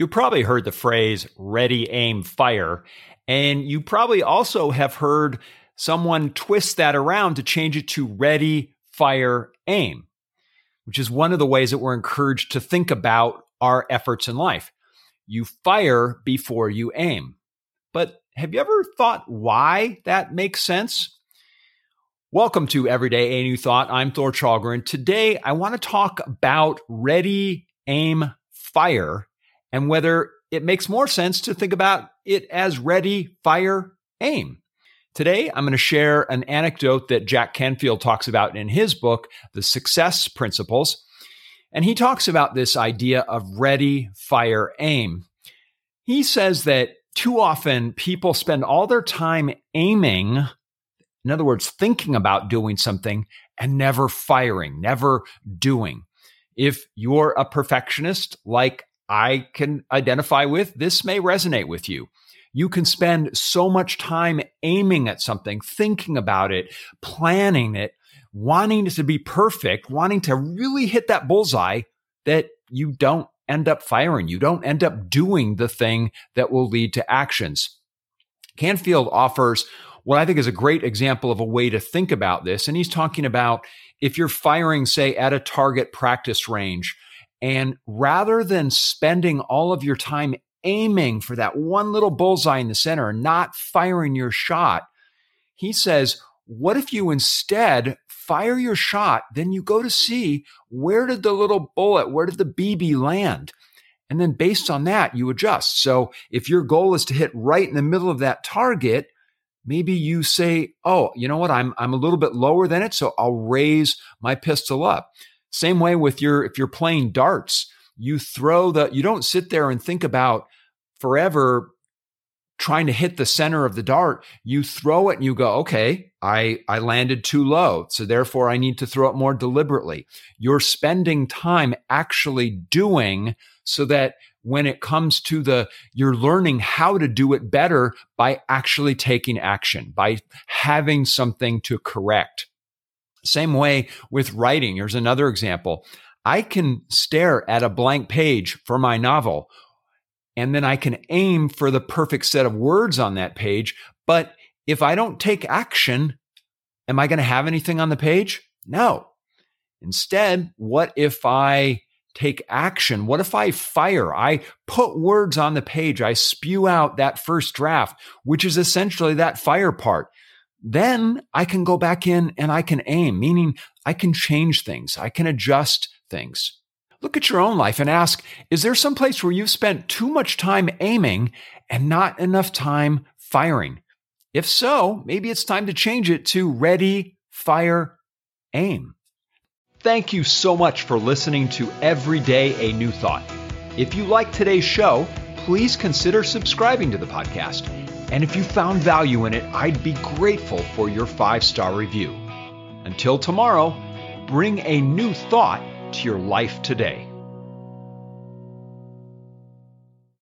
You probably heard the phrase ready, aim, fire. And you probably also have heard someone twist that around to change it to ready, fire, aim, which is one of the ways that we're encouraged to think about our efforts in life. You fire before you aim. But have you ever thought why that makes sense? Welcome to Everyday A New Thought. I'm Thor Challgren. Today, I want to talk about ready, aim, fire and whether it makes more sense to think about it as ready, fire, aim. Today, I'm going to share an anecdote that Jack Canfield talks about in his book, The Success Principles. And he talks about this idea of ready, fire, aim. He says that too often people spend all their time aiming, in other words, thinking about doing something and never firing, never doing. If you're a perfectionist like I can identify with, this may resonate with you. You can spend so much time aiming at something, thinking about it, planning it, wanting it to be perfect, wanting to really hit that bullseye that you don't end up firing. You don't end up doing the thing that will lead to actions. Canfield offers what I think is a great example of a way to think about this. And he's talking about if you're firing, say, at a target practice range, and rather than spending all of your time aiming for that one little bullseye in the center and not firing your shot, he says, what if you instead fire your shot, then you go to see where did the little bullet, where did the BB land? And then based on that, you adjust. So if your goal is to hit right in the middle of that target, maybe you say, oh, you know what? I'm, I'm a little bit lower than it. So I'll raise my pistol up. Same way with your, if you're playing darts, you throw the, you don't sit there and think about forever trying to hit the center of the dart. You throw it and you go, okay, I, I landed too low. So therefore I need to throw it more deliberately. You're spending time actually doing so that when it comes to the, you're learning how to do it better by actually taking action, by having something to correct. Same way with writing. Here's another example. I can stare at a blank page for my novel, and then I can aim for the perfect set of words on that page. But if I don't take action, am I going to have anything on the page? No. Instead, what if I take action? What if I fire? I put words on the page. I spew out that first draft, which is essentially that fire part then I can go back in and I can aim, meaning I can change things. I can adjust things. Look at your own life and ask, is there some place where you've spent too much time aiming and not enough time firing? If so, maybe it's time to change it to ready, fire, aim. Thank you so much for listening to Every Day a New Thought. If you like today's show, please consider subscribing to the podcast and if you found value in it, I'd be grateful for your five star review. Until tomorrow, bring a new thought to your life today.